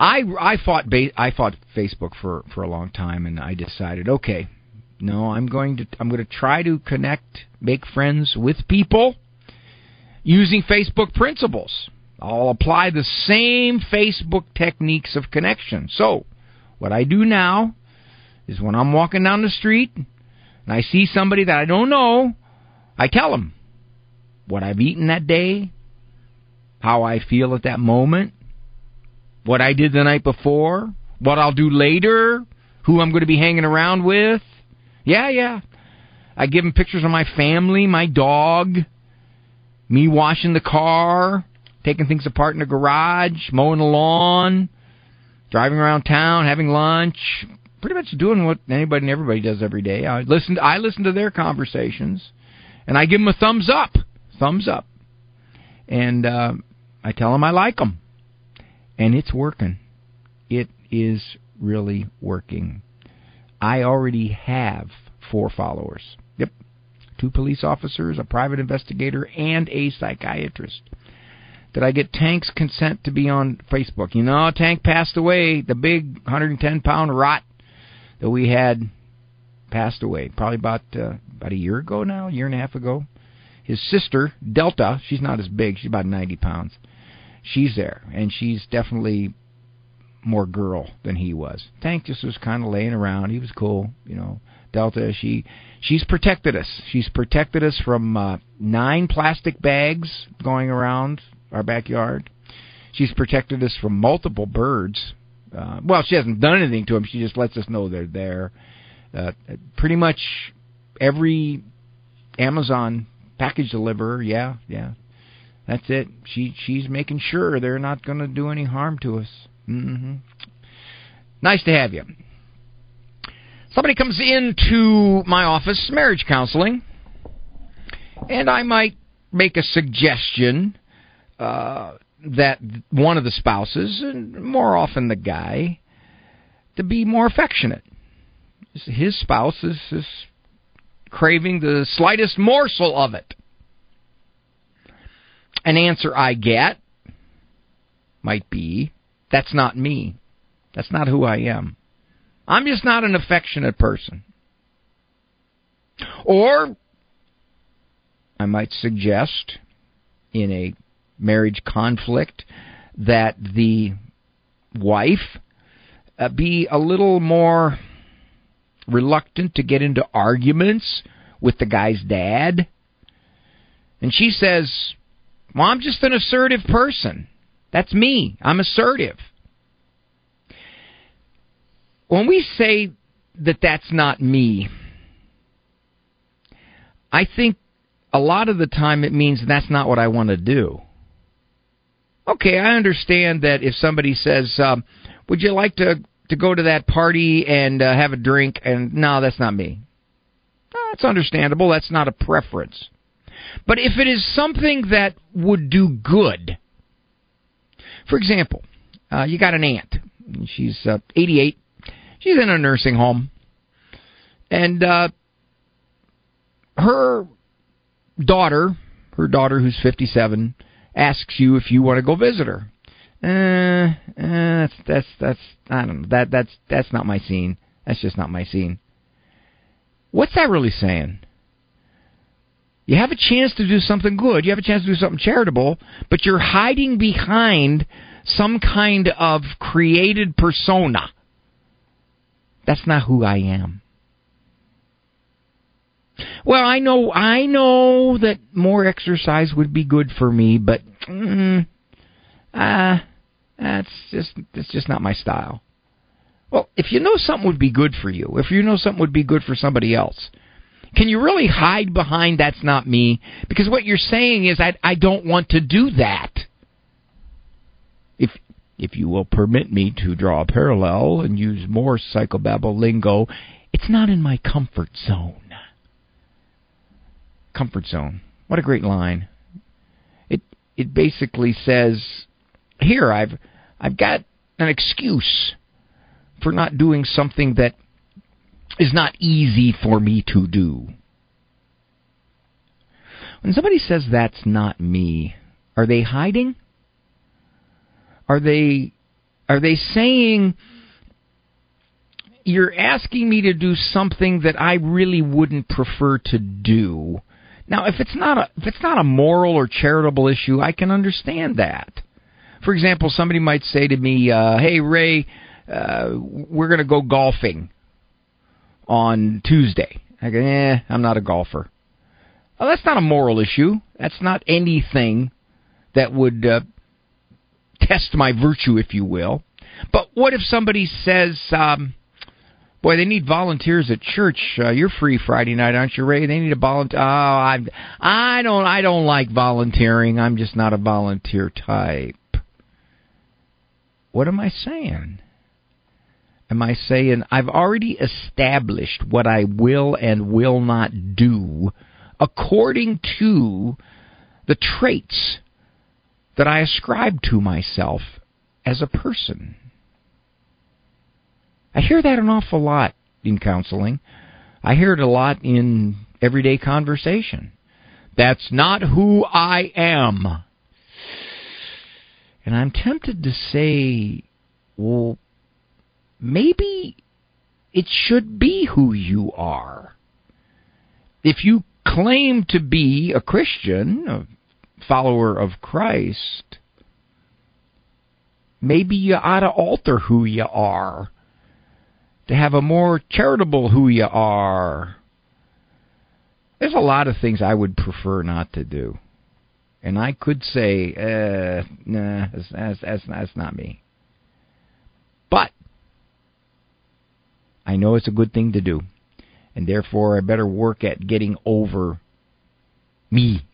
I I fought I fought Facebook for for a long time, and I decided, okay, no, I'm going to I'm going to try to connect, make friends with people using Facebook principles. I'll apply the same Facebook techniques of connection. So, what I do now is when I'm walking down the street and I see somebody that I don't know, I tell them what I've eaten that day, how I feel at that moment, what I did the night before, what I'll do later, who I'm going to be hanging around with. Yeah, yeah. I give them pictures of my family, my dog, me washing the car, taking things apart in the garage, mowing the lawn, driving around town, having lunch, pretty much doing what anybody and everybody does every day. I listen I listen to their conversations and I give them a thumbs up. Thumbs up. And uh, I tell them I like them. And it's working. It is really working. I already have four followers. Yep. Two police officers, a private investigator, and a psychiatrist. Did I get Tank's consent to be on Facebook? You know, Tank passed away. The big 110 pound rot that we had passed away. Probably about uh, about a year ago now, a year and a half ago. His sister Delta, she's not as big. She's about 90 pounds. She's there, and she's definitely more girl than he was. Tank just was kind of laying around. He was cool, you know. Delta, she she's protected us. She's protected us from uh, nine plastic bags going around our backyard. She's protected us from multiple birds. Uh, well, she hasn't done anything to them. She just lets us know they're there. Uh, pretty much every Amazon package deliverer, yeah, yeah, that's it. She she's making sure they're not going to do any harm to us. Mm-hmm. Nice to have you. Somebody comes into my office, marriage counseling, and I might make a suggestion uh, that one of the spouses, and more often the guy, to be more affectionate. His spouse is, is craving the slightest morsel of it. An answer I get might be, that's not me. That's not who I am. I'm just not an affectionate person. Or I might suggest in a marriage conflict that the wife uh, be a little more reluctant to get into arguments with the guy's dad. And she says, Well, I'm just an assertive person. That's me. I'm assertive. When we say that that's not me, I think a lot of the time it means that's not what I want to do. Okay, I understand that if somebody says, um, "Would you like to to go to that party and uh, have a drink?" and no, that's not me. That's understandable. That's not a preference. But if it is something that would do good, for example, uh, you got an aunt. She's uh, 88. She's in a nursing home, and uh, her daughter, her daughter who's 57, asks you if you want to go visit her. Uh, uh, that's that's that's I don't know that that's that's not my scene. That's just not my scene. What's that really saying? You have a chance to do something good. You have a chance to do something charitable, but you're hiding behind some kind of created persona. That's not who I am. Well, I know I know that more exercise would be good for me, but mm, uh, that's just that's just not my style. Well, if you know something would be good for you, if you know something would be good for somebody else, can you really hide behind that's not me? Because what you're saying is I I don't want to do that. If if you will permit me to draw a parallel and use more psychobabble lingo, it's not in my comfort zone comfort zone. What a great line. It it basically says here I've I've got an excuse for not doing something that is not easy for me to do. When somebody says that's not me, are they hiding? Are they Are they saying you're asking me to do something that I really wouldn't prefer to do? Now, if it's not a if it's not a moral or charitable issue, I can understand that. For example, somebody might say to me, uh, "Hey, Ray, uh, we're going to go golfing on Tuesday." I go, "Eh, I'm not a golfer." Well, that's not a moral issue. That's not anything that would uh, test my virtue, if you will. But what if somebody says, um, "Boy, they need volunteers at church. Uh, you're free Friday night, aren't you, Ray? They need a volunteer." Oh, I, I don't, I don't like volunteering. I'm just not a volunteer type. What am I saying? Am I saying I've already established what I will and will not do according to the traits that I ascribe to myself as a person. I hear that an awful lot in counseling. I hear it a lot in everyday conversation. That's not who I am. And I'm tempted to say, well, maybe it should be who you are. If you claim to be a Christian, a follower of Christ, maybe you ought to alter who you are to have a more charitable who you are. There's a lot of things I would prefer not to do. And I could say, uh, nah, that's, that's, that's, that's not me. But I know it's a good thing to do and therefore I better work at getting over me.